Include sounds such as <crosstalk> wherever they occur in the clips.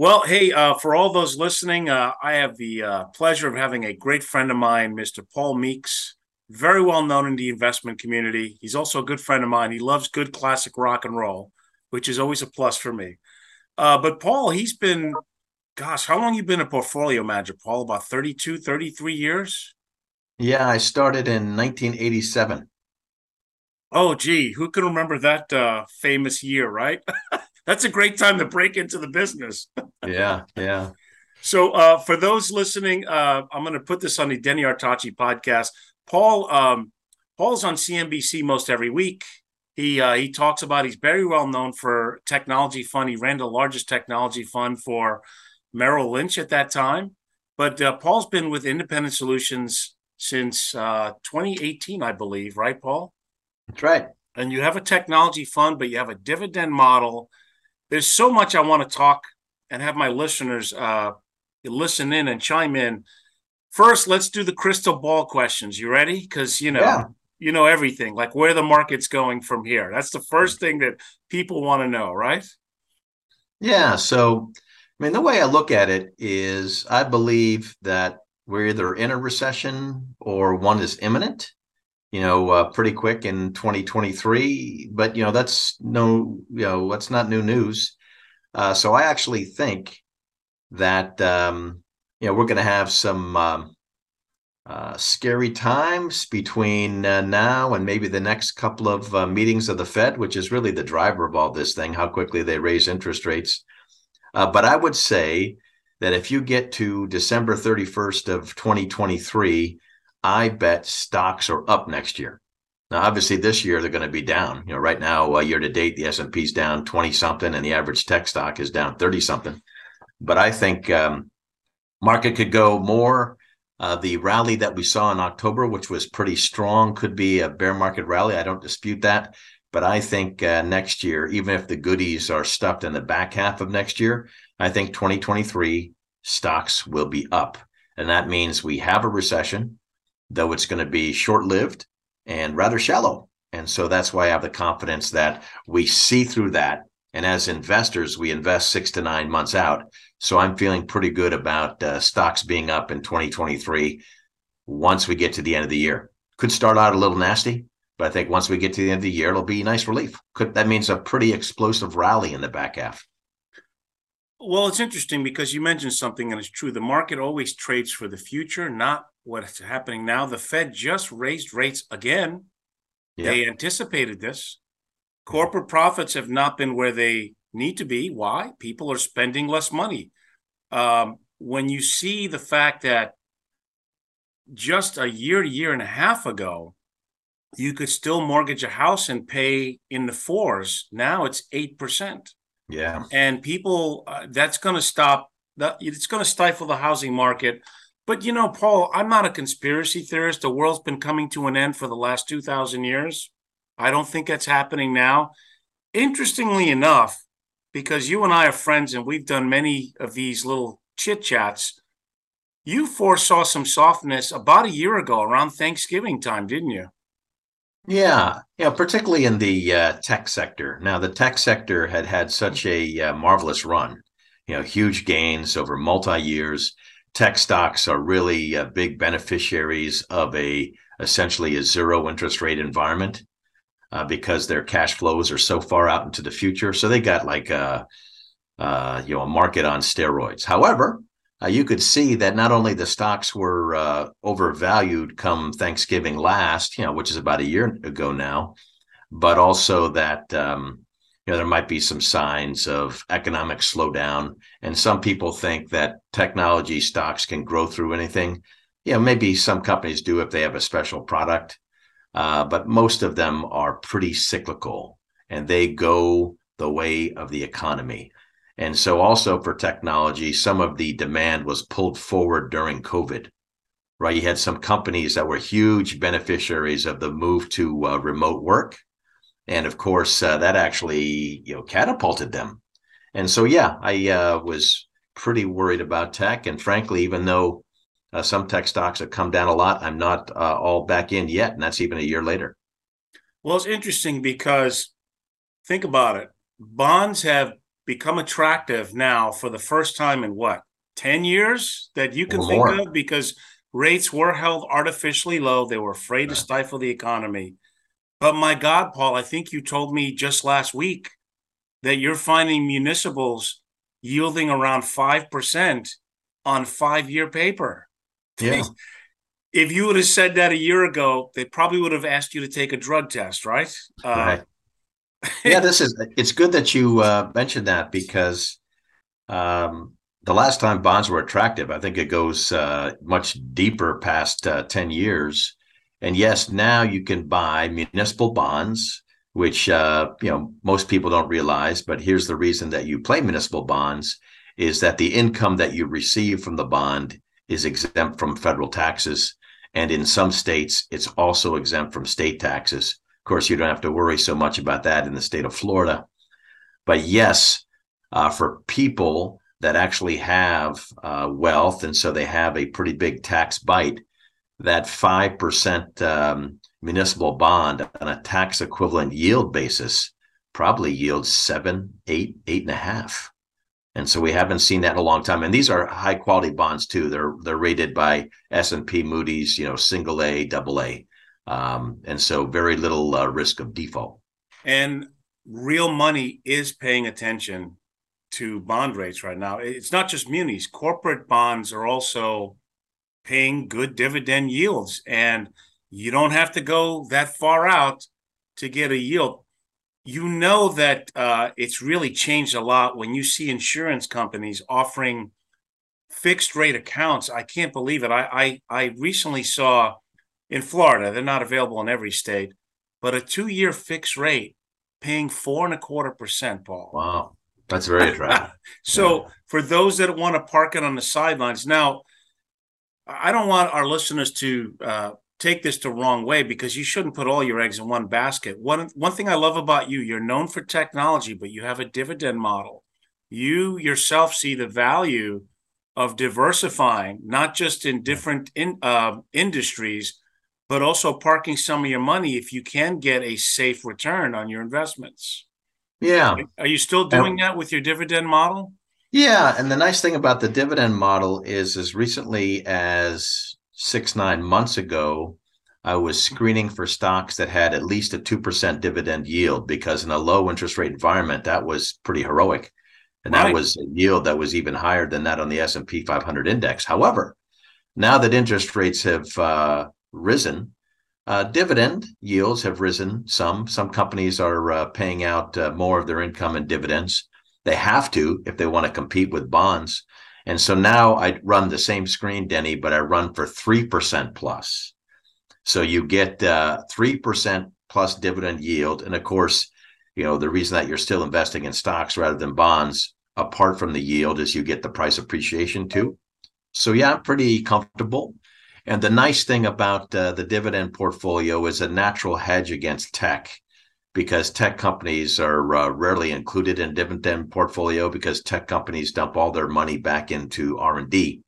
Well, hey, uh, for all those listening, uh, I have the uh, pleasure of having a great friend of mine, Mr. Paul Meeks, very well known in the investment community. He's also a good friend of mine. He loves good classic rock and roll, which is always a plus for me. Uh, but Paul, he's been, gosh, how long you been a portfolio manager, Paul? About 32, 33 years? Yeah, I started in 1987. Oh, gee, who can remember that uh, famous year, right? <laughs> that's a great time to break into the business. <laughs> yeah, yeah. So, uh, for those listening, uh, I'm going to put this on the Denny Artachi podcast. Paul, um, Paul's on CNBC most every week. He uh, he talks about he's very well known for technology fund. He ran the largest technology fund for Merrill Lynch at that time. But uh, Paul's been with Independent Solutions since uh, 2018, I believe, right, Paul? That's right. And you have a technology fund, but you have a dividend model there's so much I want to talk and have my listeners uh, listen in and chime in. First, let's do the crystal ball questions. You ready? Because you know, yeah. you know everything, like where the market's going from here. That's the first thing that people want to know, right? Yeah. So, I mean, the way I look at it is, I believe that we're either in a recession or one is imminent you know, uh, pretty quick in 2023. But you know, that's no, you know, that's not new news. Uh, so I actually think that um, you know we're going to have some um, uh, scary times between uh, now and maybe the next couple of uh, meetings of the Fed, which is really the driver of all this thing, how quickly they raise interest rates. Uh, but I would say that if you get to December 31st of 2023 I bet stocks are up next year. Now, obviously, this year they're going to be down. You know, right now, uh, year to date, the S and P is down twenty something, and the average tech stock is down thirty something. But I think um, market could go more. Uh, the rally that we saw in October, which was pretty strong, could be a bear market rally. I don't dispute that. But I think uh, next year, even if the goodies are stuffed in the back half of next year, I think 2023 stocks will be up. And that means we have a recession though it's going to be short lived and rather shallow. And so that's why I have the confidence that we see through that. And as investors, we invest six to nine months out. So I'm feeling pretty good about uh, stocks being up in 2023 once we get to the end of the year. Could start out a little nasty, but I think once we get to the end of the year, it'll be nice relief. Could that means a pretty explosive rally in the back half. Well, it's interesting because you mentioned something, and it's true. The market always trades for the future, not what's happening now. The Fed just raised rates again. Yep. They anticipated this. Corporate profits have not been where they need to be. Why? People are spending less money. Um, when you see the fact that just a year, year and a half ago, you could still mortgage a house and pay in the fours. Now it's 8%. Yeah. And people, uh, that's going to stop, that, it's going to stifle the housing market. But you know, Paul, I'm not a conspiracy theorist. The world's been coming to an end for the last 2,000 years. I don't think that's happening now. Interestingly enough, because you and I are friends and we've done many of these little chit chats, you foresaw some softness about a year ago around Thanksgiving time, didn't you? Yeah, yeah, particularly in the uh, tech sector. Now, the tech sector had had such a uh, marvelous run, you know, huge gains over multi years tech stocks are really uh, big beneficiaries of a essentially a zero interest rate environment uh, because their cash flows are so far out into the future. So they got like a uh, you know a market on steroids. However, uh, you could see that not only the stocks were uh, overvalued come Thanksgiving last, you know, which is about a year ago now, but also that um, you know, there might be some signs of economic slowdown. And some people think that technology stocks can grow through anything. Yeah, maybe some companies do if they have a special product, uh, but most of them are pretty cyclical and they go the way of the economy. And so, also for technology, some of the demand was pulled forward during COVID, right? You had some companies that were huge beneficiaries of the move to uh, remote work and of course uh, that actually you know catapulted them. And so yeah i uh, was pretty worried about tech. And frankly even though uh, some tech stocks have come down a lot i'm not uh, all back in yet. And that's even a year later. Well it's interesting because think about it. Bonds have become attractive now for the first time in what 10 years that you can Or think more. of? Because rates were held artificially low. They were afraid to stifle the economy. But my God, Paul, I think you told me just last week that you're finding municipals yielding around 5% on five year paper. Yeah. If you would have said that a year ago, they probably would have asked you to take a drug test, right? Uh, Right. yeah, this is it's good that you uh, mentioned that because um, the last time bonds were attractive, I think it goes uh, much deeper past uh, 10 years. And yes, now you can buy municipal bonds, which uh, you know most people don't realize. But here's the reason that you play municipal bonds is that the income that you receive from the bond is exempt from federal taxes. And in some states, it's also exempt from state taxes. Of course, you don't have to worry so much about that in the state of Florida. But yes, uh, for people that actually have uh, wealth, and so they have a pretty big tax bite, that 5% um, municipal bond on a tax equivalent yield basis probably yields seven, eight, eight and a half. And so we haven't seen that in a long time. And these are high quality bonds too. They're they're rated by S and P, Moody's, you know, single A, double A, um, and so very little uh, risk of default. And real money is paying attention to bond rates right now. It's not just munis, corporate bonds are also paying good dividend yields. And you don't have to go that far out to get a yield. You know that uh, it's really changed a lot when you see insurance companies offering fixed rate accounts. I can't believe it. I, I, I recently saw in Florida, they're not available in every state, but a two year fixed rate paying four and a quarter percent, Paul. Wow, that's very attractive. <laughs> so for those that want to park it on the sidelines, now I don't want our listeners to uh, take this the wrong way because you shouldn't put all your eggs in one basket. One one thing I love about you, you're known for technology, but you have a dividend model. You yourself see the value of diversifying, not just in different in, uh, industries, but also parking some of your money if you can get a safe return on your investments. Yeah. Are you still doing that with your dividend model? Yeah, and the nice thing about the dividend model is as recently as 6 9 months ago, I was screening for stocks that had at least a 2% dividend yield because in a low interest rate environment that was pretty heroic. And that was a yield that was even higher than that on the S&P 500 index. However, now that interest rates have uh, risen, uh, dividend yields have risen some. Some companies are uh, paying out uh, more of their income in dividends. They have to if they want to compete with bonds. And so now I run the same screen, Denny, but I run for 3% plus. So you get uh, 3% plus dividend yield. And of course, you know, the reason that you're still investing in stocks rather than bonds, apart from the yield, is you get the price appreciation too. So yeah, I'm pretty comfortable. And the nice thing about uh, the dividend portfolio is a natural hedge against tech because tech companies are uh, rarely included in dividend portfolio because tech companies dump all their money back into R&D.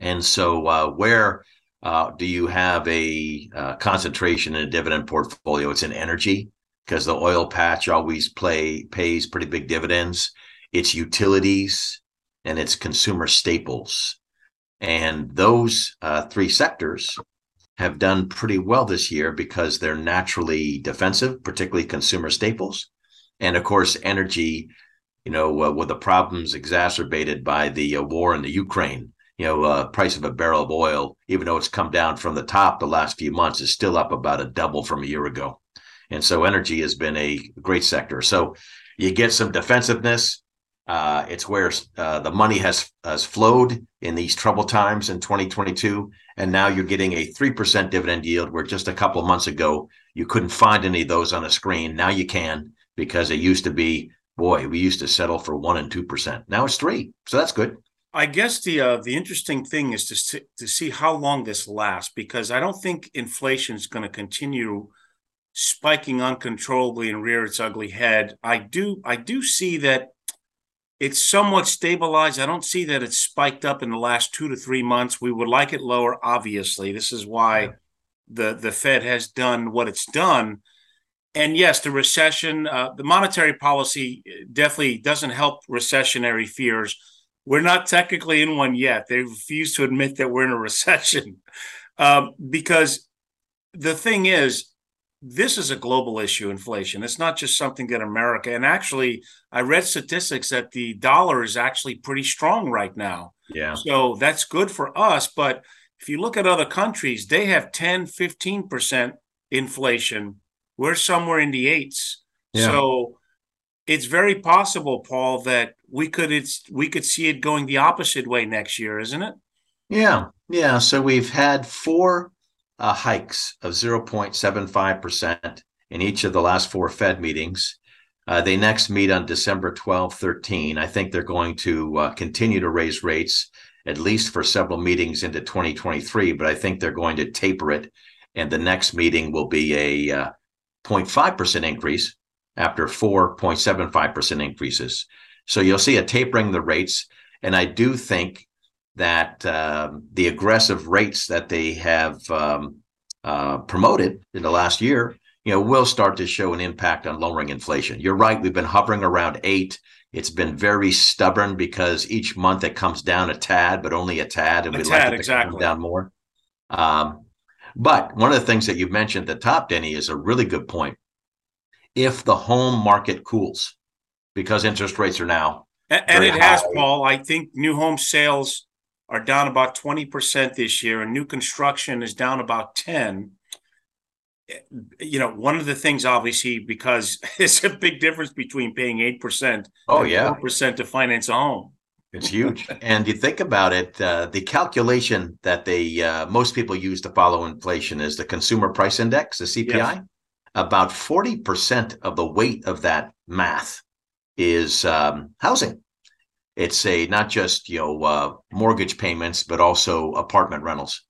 And so uh, where uh, do you have a uh, concentration in a dividend portfolio? It's in energy because the oil patch always play pays pretty big dividends. It's utilities and it's consumer staples. And those uh, three sectors have done pretty well this year because they're naturally defensive, particularly consumer staples. And of course, energy, you know, uh, with the problems exacerbated by the uh, war in the Ukraine, you know, uh, price of a barrel of oil, even though it's come down from the top the last few months, is still up about a double from a year ago. And so energy has been a great sector. So you get some defensiveness. Uh, it's where uh, the money has has flowed in these troubled times in 2022, and now you're getting a three percent dividend yield. Where just a couple of months ago you couldn't find any of those on a screen. Now you can because it used to be, boy, we used to settle for one and two percent. Now it's three, so that's good. I guess the uh, the interesting thing is to to see how long this lasts because I don't think inflation is going to continue spiking uncontrollably and rear its ugly head. I do I do see that it's somewhat stabilized. I don't see that it's spiked up in the last two to three months. We would like it lower, obviously. This is why the the Fed has done what it's done. and yes, the recession, uh, the monetary policy definitely doesn't help recessionary fears. We're not technically in one yet. They refuse to admit that we're in a <laughs> recession um, because the thing is, this is a global issue, inflation. It's not just something that America, and actually, I read statistics that the dollar is actually pretty strong right now. Yeah. So that's good for us. But if you look at other countries, they have 10, 15% inflation. We're somewhere in the eights. Yeah. So it's very possible, Paul, that we could it's we could see it going the opposite way next year, isn't it? Yeah. Yeah. So we've had four uh, hikes of 0.75% in each of the last four Fed meetings. Uh, they next meet on December 12, 13. I think they're going to uh, continue to raise rates at least for several meetings into 2023, but I think they're going to taper it. And the next meeting will be a uh, 0.5% increase after 4.75% increases. So you'll see a tapering the rates. And I do think that um, the aggressive rates that they have um, uh, promoted in the last year, you know, will start to show an impact on lowering inflation. You're right; wee've been hovering around eight. It's been very stubborn because each month it comes down a tad, but only a tad, and a we tad, like it exactly. to come down more. Um, but one of the things that you mentioned at the top, Denny, is a really good point. If the home market cools, because interest rates are now and, and it high. has, Paul. I think new home sales are down about 20% this year and new construction is down about 10 you know one of the things obviously because <laughs> it's a big difference between paying 8% oh yeah. 4% to finance a home. It's huge. And you think about it uh, the calculation that they uh, most people use to follow inflation is the consumer price index the cpi yes. about 40% of the weight of that math is um, housing it's a not just you know uh, mortgage payments, but also apartment rentals.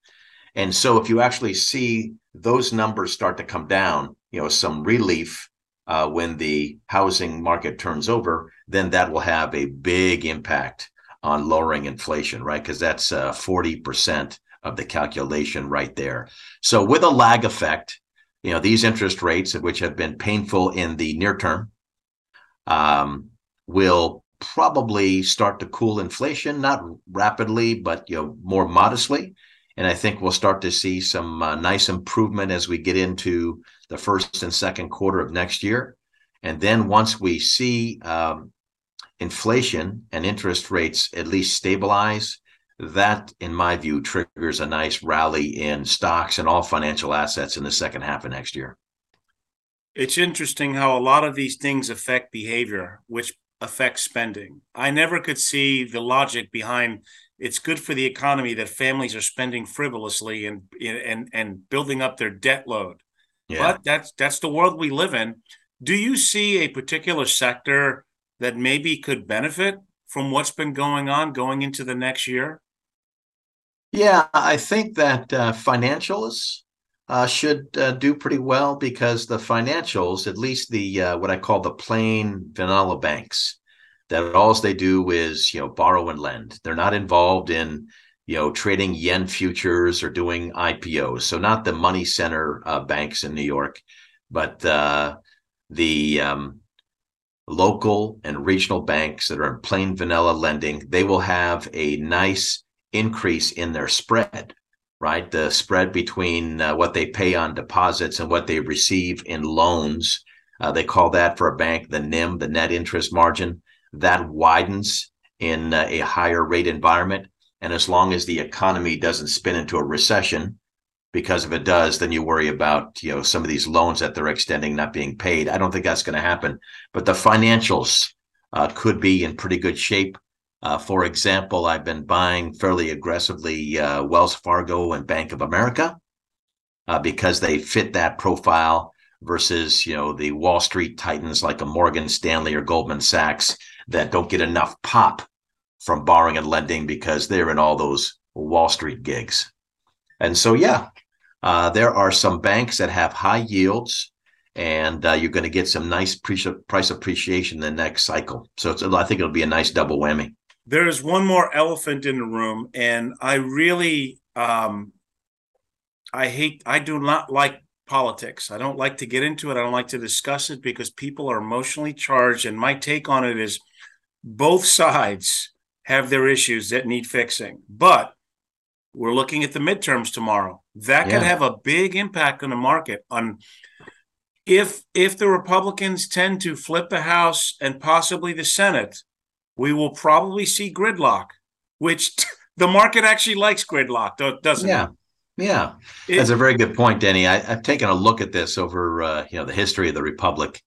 And so, if you actually see those numbers start to come down, you know, some relief uh, when the housing market turns over, then that will have a big impact on lowering inflation, right? Because that's uh, forty percent of the calculation right there. So, with a lag effect, you know, these interest rates, which have been painful in the near term, um, will probably start to cool inflation, not rapidly, but you know more modestly. And I think we'll start to see some uh, nice improvement as we get into the first and second quarter of next year. And then once we see um, inflation and interest rates at least stabilize, that, in my view, triggers a nice rally in stocks and all financial assets in the second half of next year. It's interesting how a lot of these things affect behavior, which affect spending. I never could see the logic behind it's good for the economy that families are spending frivolously and and and building up their debt load. Yeah. But that's that's the world we live in. Do you see a particular sector that maybe could benefit from what's been going on going into the next year? Yeah, I think that uh, financials uh, should uh, do pretty well because the financials, at least the uh, what I call the plain vanilla banks, that all they do is you know borrow and lend. They're not involved in you know trading yen futures or doing IPOs. So not the money center uh, banks in New York, but uh, the um, local and regional banks that are in plain vanilla lending. They will have a nice increase in their spread right? The spread between uh, what they pay on deposits and what they receive in loans. Uh, they call that for a bank the NIM, the net interest margin. That widens in uh, a higher rate environment. And as long as the economy doesn't spin into a recession, because if it does, then you worry about you know some of these loans that they're extending not being paid. I don't think that's going to happen. But the financials uh, could be in pretty good shape. Uh, for example, I've been buying fairly aggressively uh, Wells Fargo and Bank of America uh, because they fit that profile versus you know the Wall Street titans like a Morgan Stanley or Goldman Sachs that don't get enough pop from borrowing and lending because they're in all those Wall Street gigs. And so, yeah, uh, there are some banks that have high yields and uh, you're going to get some nice price appreciation in the next cycle. So I think it'll be a nice double whammy there's one more elephant in the room, and I really, um, I hate, I do not like politics. I don't like to get into it. I don't like to discuss it because people are emotionally charged. And my take on it is both sides have their issues that need fixing. But we're looking at the midterms tomorrow. That yeah. could have a big impact on the market. On if if the Republicans tend to flip the House and possibly the Senate, we will probably see gridlock, which <laughs> the market actually likes gridlock, doesn't yeah. it? Yeah, that's a very good point, Denny. I, have taken a look at this over uh, you know the history of the republic,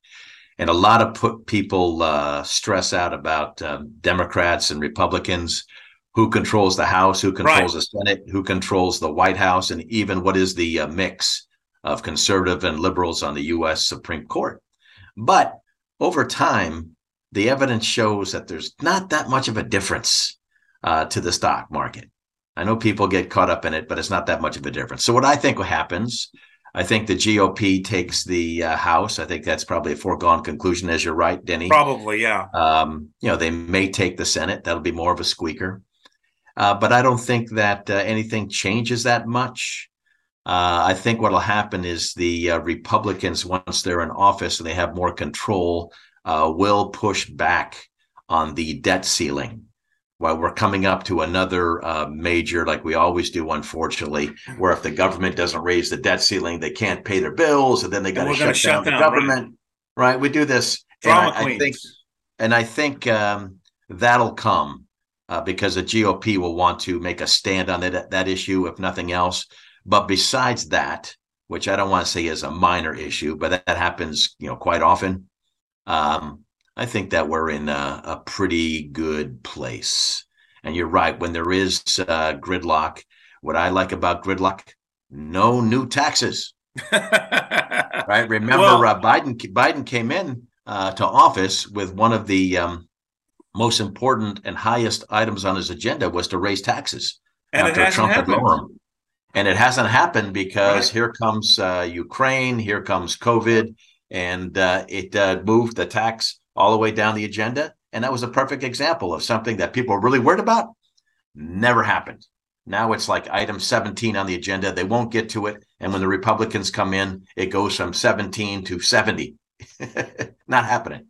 and a lot of put people uh, stress out about um, Democrats and Republicans, who controls the House, who controls right. the Senate, who controls the White House, and even what is the uh, mix of conservative and liberals on the U.S. Supreme Court. But over time, the evidence shows that there's not that much of a difference uh, to the stock market. I know people get caught up in it, but it's not that much of a difference. So what I think happens, I think the GOP takes the uh, House. I think that's probably a foregone conclusion, as you're right, Denny. Probably, yeah. Um, you know, they may take the Senate. That'll be more of a squeaker. Uh, but I don't think that uh, anything changes that much. Uh, I think what will happen is the uh, Republicans, once they're in office and they have more control, uh, will push back on the debt ceiling While we're coming up to another uh, major, like we always do, unfortunately, where if the government doesn't raise the debt ceiling, they can't pay their bills, and then they got to shut, shut, down, the government. Right. right? We do this. Drama and I, I, think, and I think um, that'll come uh, because the GOP will want to make a stand on that that issue, if nothing else. But besides that, which I don't want to say is a minor issue, but that, that happens, you know, quite often. Um, I think that we're in a, a pretty good place. And you're right. When there is uh, gridlock, what I like about gridlock, no new taxes. <laughs> right? Remember, well, uh, Biden Biden came in uh, to office with one of the um, most important and highest items on his agenda was to raise taxes and after Trump had lowered them. And it hasn't happened because right. here comes uh, Ukraine, here comes COVID, and uh, it uh, moved the tax all the way down the agenda. And that was a perfect example of something that people were really worried about. Never happened. Now it's like item 17 on the agenda. They won't get to it. And when the Republicans come in, it goes from 17 to 70. <laughs> Not happening.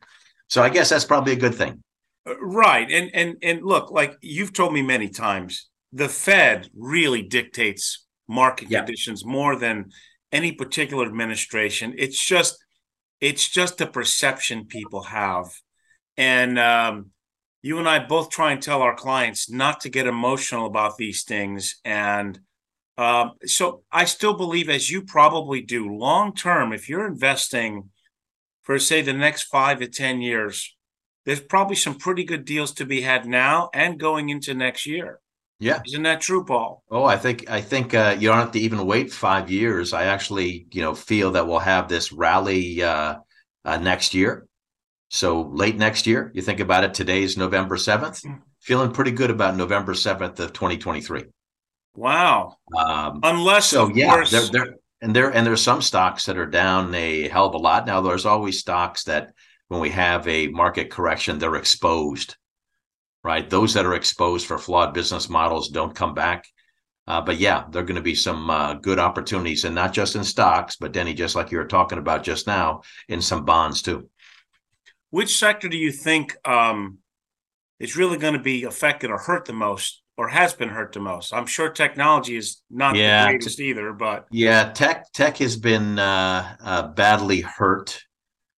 So I guess that's probably a good thing. Uh, right. And and and look, like you've told me many times, the Fed really dictates market yeah. conditions more than any particular administration. It's just it's just a perception people have. And um, you and I both try and tell our clients not to get emotional about these things. And um, so I still believe, as you probably do, long term, if you're investing for, say, the next five to 10 years, there's probably some pretty good deals to be had now and going into next year. Yeah, isn't that true, Paul? Oh, I think I think uh, you don't have to even wait five years. I actually, you know, feel that we'll have this rally uh, uh, next year. So late next year, you think about it. Today's November seventh. Mm. Feeling pretty good about November seventh of twenty twenty three. Wow. Um, Unless so, yeah, course... there, there, and there and there's some stocks that are down a hell of a lot. Now there's always stocks that when we have a market correction, they're exposed right? Those that are exposed for flawed business models don't come back. Uh, but yeah, there are going to be some uh, good opportunities, and not just in stocks, but Denny, just like you were talking about just now, in some bonds too. Which sector do you think um, is really going to be affected or hurt the most, or has been hurt the most? I'm sure technology is not yeah, the greatest t- either, but yeah, tech tech has been uh, uh badly hurt.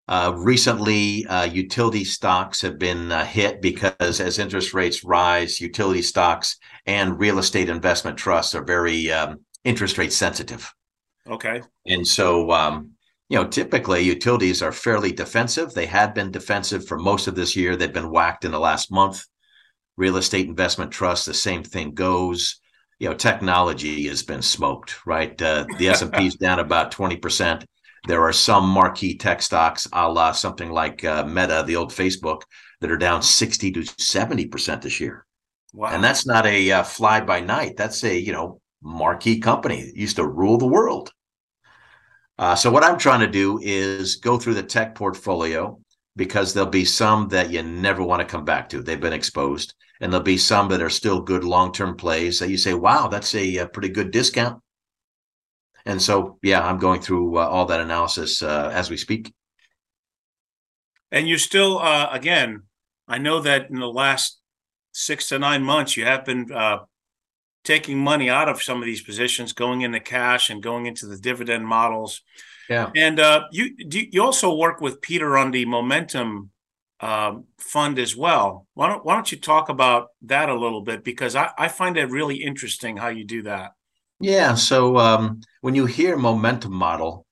Uh, recently, uh, utility stocks have been uh, hit because as interest rates rise, utility stocks and real estate investment trusts are very um, interest rate sensitive. Okay. And so, um, you know, typically utilities are fairly defensive. They had been defensive for most of this year. They've been whacked in the last month. Real estate investment trusts, the same thing goes. You know, technology has been smoked, right? Uh, the S and P is down about twenty percent there are some marquee tech stocks, a la something like uh, Meta, the old Facebook, that are down 60 to 70% this year. Wow. And that's not a uh, fly by night. That's a, you know, marquee company that used to rule the world. Uh, so what I'm trying to do is go through the tech portfolio because there'll be some that you never want to come back to. They've been exposed. And there'll be some that are still good long-term plays that you say, wow, that's a, a pretty good discount. And so yeah, I'm going through uh, all that analysis uh, as we speak. And you still, uh, again, I know that in the last six to nine months, you have been uh, taking money out of some of these positions, going into cash and going into the dividend models. Yeah. And uh, you you also work with Peter on the momentum uh, fund as well. Why don't Why don't you talk about that a little bit because I, I find it really interesting how you do that. Yeah. So um, when you hear momentum model,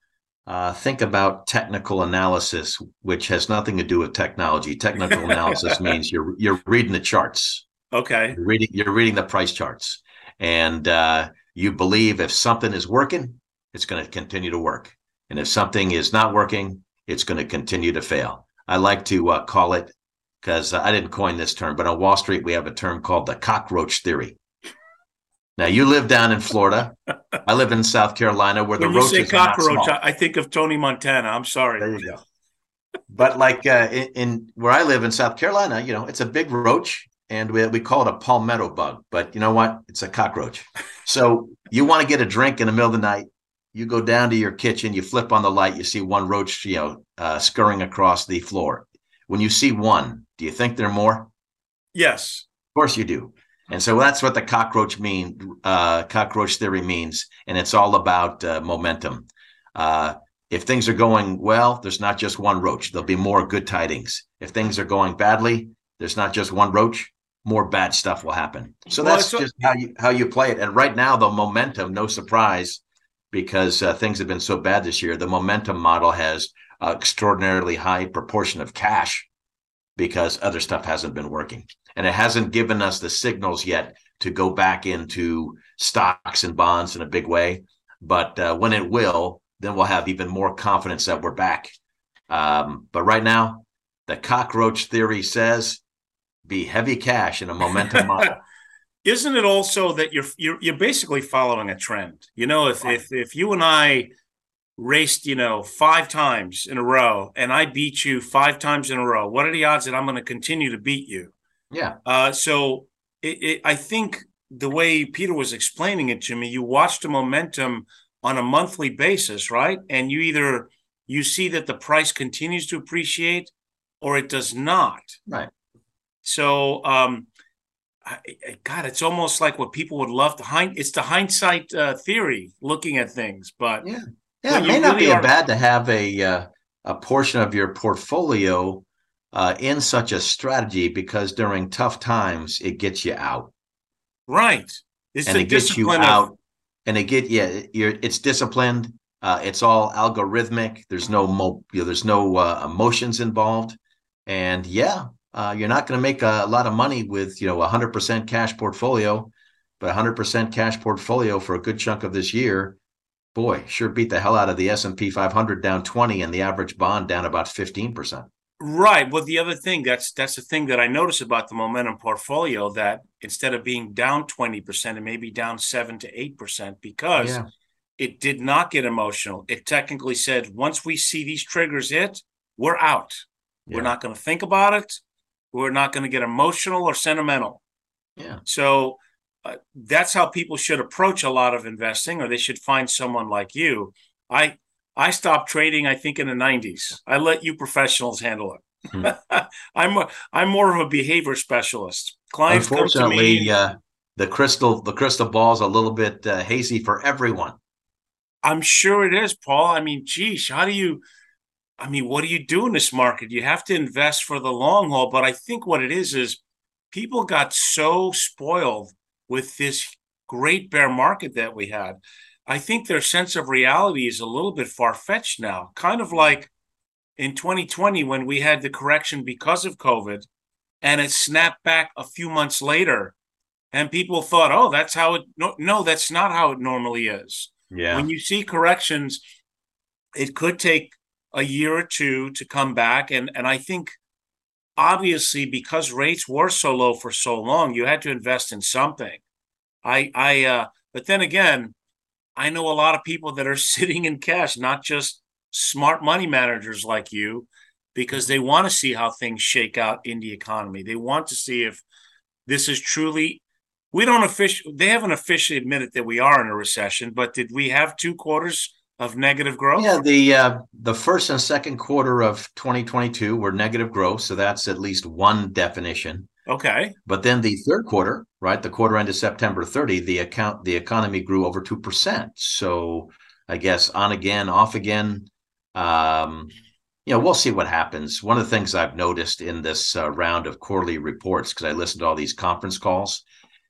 uh, think about technical analysis, which has nothing to do with technology. Technical analysis <laughs> means you're you're reading the charts. Okay. You're reading you're reading the price charts, and uh, you believe if something is working, it's going to continue to work, and if something is not working, it's going to continue to fail. I like to uh, call it because I didn't coin this term, but on Wall Street we have a term called the cockroach theory. Now you live down in Florida. <laughs> I live in South Carolina, where when the roaches you say cockroach, I think of Tony Montana. I'm sorry. There you go. But like uh, in, in, where I live in South Carolina, you know, it's a big roach, and we we call it a palmetto bug. But you know what? It's a cockroach. So you want to get a drink in the middle of the night, you go down to your kitchen, you flip on the light, you see one roach, you know, uh, scurrying across the floor. When you see one, do you think there are more? Yes. Of course you do. And so that's what the cockroach mean, uh, cockroach theory means, and it's all about uh, momentum. Uh, if things are going well, there's not just one roach. There'll be more good tidings. If things are going badly, there's not just one roach. More bad stuff will happen. So well, that's just how you how you play it. And right now, the momentum, no surprise, because uh, things have been so bad this year. The momentum model has extraordinarily high proportion of cash because other stuff hasn't been working and it hasn't given us the signals yet to go back into stocks and bonds in a big way. But uh, when it will, then we'll have even more confidence that we're back. Um, but right now, the cockroach theory says be heavy cash in a momentum model. <laughs> Isn't it also that you're you're you're basically following a trend? You know, if if if you and I raced, you know, five times in a row and I beat you five times in a row, what are the odds that I'm going to continue to beat you? Yeah. Uh, so it, it, I think the way Peter was explaining it to me, you watch the momentum on a monthly basis, right? And you either you see that the price continues to appreciate or it does not. Right. So, um, I, God, it's almost like what people would love to hind. It's the hindsight uh, theory, looking at things. But yeah, yeah, it may not really be are... bad to have a uh, a portion of your portfolio uh, in such a strategy because during tough times it gets you out. Right. It's and it gets you of... out, and it get yeah, you're it's disciplined. Uh, it's all algorithmic. There's no mo- you know, there's no uh, emotions involved, and yeah, uh, you're not going to make a, a, lot of money with you know a hundred percent cash portfolio, but a hundred percent cash portfolio for a good chunk of this year, boy, sure beat the hell out of the S and P 500 down 20 and the average bond down about 15 percent. Right. Well, the other thing that's that's the thing that I notice about the momentum portfolio that instead of being down 20%, it may be down seven to eight percent because yeah. it did not get emotional. It technically said once we see these triggers hit, we're out. Yeah. We're not going to think about it. We're not going to get emotional or sentimental. Yeah. So uh, that's how people should approach a lot of investing, or they should find someone like you. I I stopped trading, I think, in the 90s. I let you professionals handle it. Hmm. <laughs> I'm a, I'm more of a behavior specialist. Clients Unfortunately, me, uh, the crystal the crystal ball is a little bit uh, hazy for everyone. I'm sure it is, Paul. I mean, geez, how do you? I mean, what do you do in this market? You have to invest for the long haul. But I think what it is is people got so spoiled with this great bear market that we had I think their sense of reality is a little bit far fetched now, kind of mm. like in 2020 when we had the correction because of COVID and it snapped back a few months later. And people thought, oh, that's how it, no, no, that's not how it normally is. Yeah. When you see corrections, it could take a year or two to come back. And, and I think obviously because rates were so low for so long, you had to invest in something. I, I, uh, but then again, I know a lot of people that are <laughs> sitting in cash, not just smart money managers like you, because they want to see how things shake out in the economy. They want to see if this is truly we don't officially they haven't officially admitted that we are in a recession, but did we have two quarters of negative growth? Yeah, the uh, the first and second quarter of 2022 were negative growth, so that's at least one definition. Okay. But then the third quarter, right, the quarter ended September 30, the account the economy grew over 2%. So I guess on again, off again. Um, you know, we'll see what happens. One of the things I've noticed in this uh, round of quarterly reports, because I listened to all these conference calls,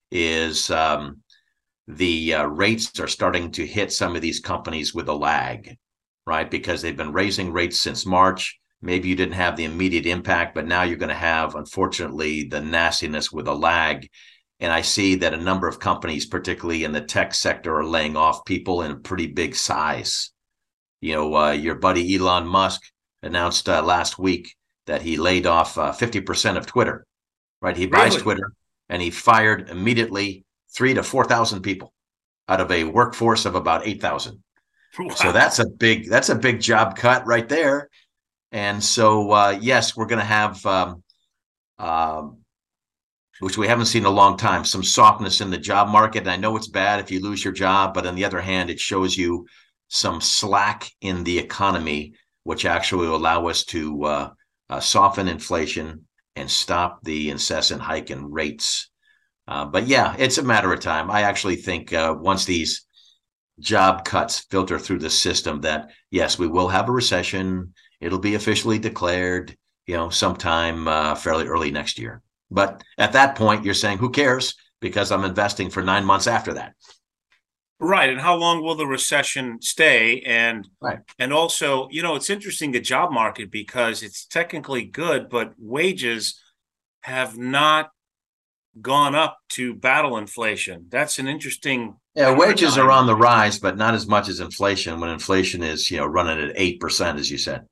is um, the uh, rates are starting to hit some of these companies with a lag, right? Because they've been raising rates since March. Maybe you didn't have the immediate impact, but now you're going to have, unfortunately, the nastiness with a lag. And I see that a number of companies, particularly in the tech sector, are laying off people in a pretty big size. You know, uh, your buddy Elon Musk announced uh, last week that he laid off uh, 50% of Twitter, right? He buys? Twitter and he fired immediately three to 4,000 people out of a workforce of about 8,000. Wow. So that's a big, that's a big job cut right there. And so, uh, yes, we're going to have, um, um, which we haven't seen in a long time, some softness in the job market. And I know it's bad if you lose your job, but on the other hand, it shows you some slack in the economy, which actually will allow us to uh, uh, soften inflation and stop the incessant hike in rates. Uh, but yeah, it's a matter of time. I actually think uh, once these job cuts filter through the system, that yes, we will have a recession. It'll be officially declared, you know, sometime uh, fairly early next year. But at that point, you're saying, who cares? Because I'm investing for nine months after that. Right, and how long will the recession stay? And right. and also, you know, it's interesting the job market because it's technically good, but wages have not gone up to battle inflation. That's an interesting. Yeah, wages are on the rise, but not as much as inflation. When inflation is, you know, running at eight percent, as you said.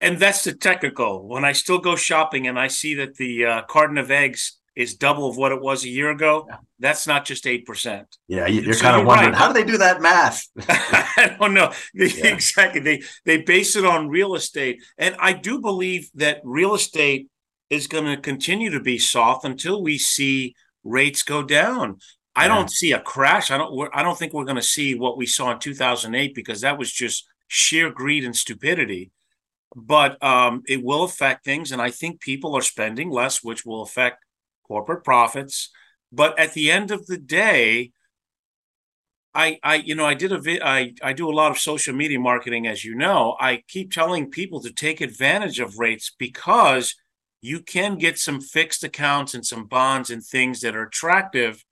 And that's the technical. When I still go shopping and I see that the uh, carton of eggs is double of what it was a year ago, yeah. that's not just 8%. Yeah, you're so kind of you're wondering right. how do they do that math? <laughs> I don't know. <laughs> Yeah. Exactly. They they base it on real estate. And I do believe that real estate is going to continue to be soft until we see rates go down. I yeah. don't see a crash. I don't I don't think we're going to see what we saw in 2008 because that was just sheer greed and stupidity. But um, it will affect things and I think people are spending less which will affect corporate profits. But at the end of the day, I, I, you know, I did a, vi- I, I do a lot of social media marketing, as you know. I keep telling people to take advantage of rates because you can get some fixed accounts and some bonds and things that are attractive.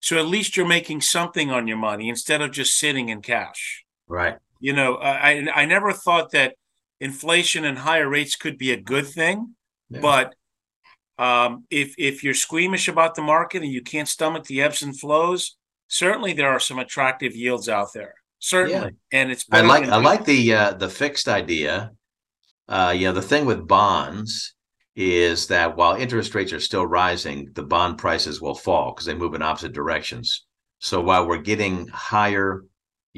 So at least you're making something on your money instead of just sitting in cash. Right. You know, I, I never thought that inflation and higher rates could be a good thing, yeah. but um, if if you're squeamish about the market and you can't stomach the ebbs and flows, certainly there are some attractive yields out there. Certainly, yeah. and it's I like I like the uh, the fixed idea. Uh, you know, the thing with bonds is that while interest rates are still rising, the bond prices will fall because they move in opposite directions. So while we're getting higher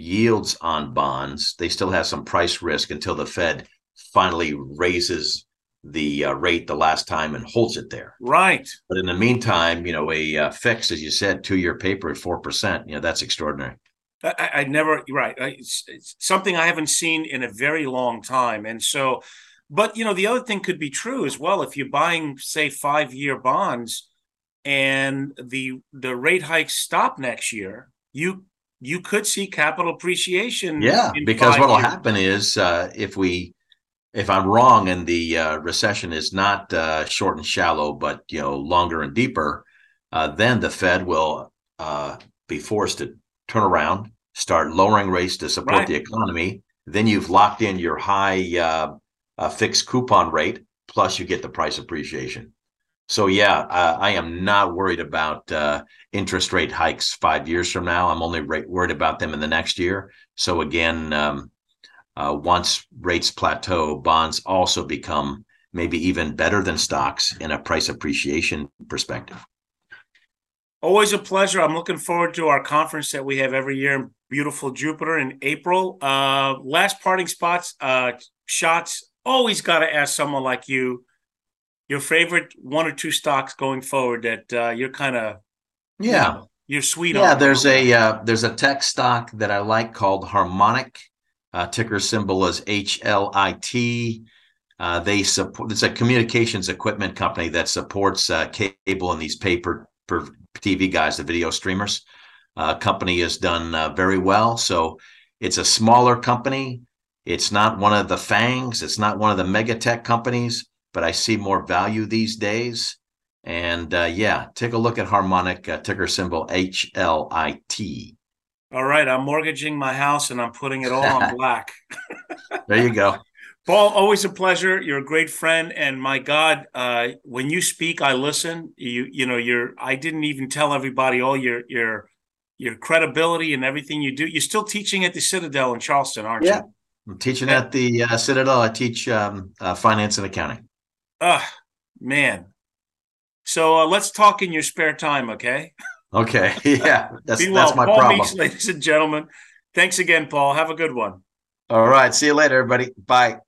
yields on bonds, they still have some price risk until the Fed finally raises the uh, rate the last time and holds it there. Right. But in the meantime, you know, a uh, fix, as you said, two year paper at 4%, you know, that's extraordinary. I, I never, right. It's, it's, something I haven't seen in a very long time. And so, but, you know, the other thing could be true as well. If you're buying, say, five year bonds and the the rate hikes stop next year, you you could see capital appreciation. Yeah, because what will happen is uh, if we if I'm wrong and the uh, recession is not uh, short and shallow, but you know longer and deeper, uh, then the Fed will uh, be forced to turn around, start lowering rates to support right. the economy. Then you've locked in your high uh, fixed coupon rate, plus you get the price appreciation. So yeah, I am not worried about uh, interest rate hikes five years from now. I'm only worried about them in the next year. So again. Um, uh, once rates plateau, bonds also become maybe even better than stocks in a price appreciation perspective. Always a pleasure. I'm looking forward to our conference that we have every year in beautiful Jupiter in April. Uh, last parting spots, uh, shots. Always got to ask someone like you your favorite one or two stocks going forward that uh, you're kind of Yeah. You know, you're sweet Yeah, on. there's a uh, there's a tech stock that I like called Harmonic. Uh, ticker symbol is HLIT. Uh, they support. It's a communications equipment company that supports uh, cable and these paper per TV guys, the video streamers. Uh, company has done uh, very well. So it's a smaller company. It's not one of the FAANGs. It's not one of the mega tech companies, but I see more value these days. And uh, yeah, take a look at Harmonic, uh, ticker symbol HLIT. All right, I'm mortgaging my house and I'm putting it all on <laughs> black. there you go. <laughs> Paul, always a pleasure. You're a great friend, and my God, uh, when you speak, I listen. You, you know, you're. I didn't even tell everybody all your your your credibility and everything you do. You're still teaching at the Citadel in Charleston, aren't Yeah. you? I'm teaching at the uh, Citadel. I teach um, uh, finance and accounting. Ah, man. So uh, let's talk in your spare time, okay? Okay. <laughs> Yeah, that's well. that's my Paul problem. Meeks, <laughs> ladies and gentlemen. Thanks again, Paul. Have a good one. All right. See you later, everybody. Bye.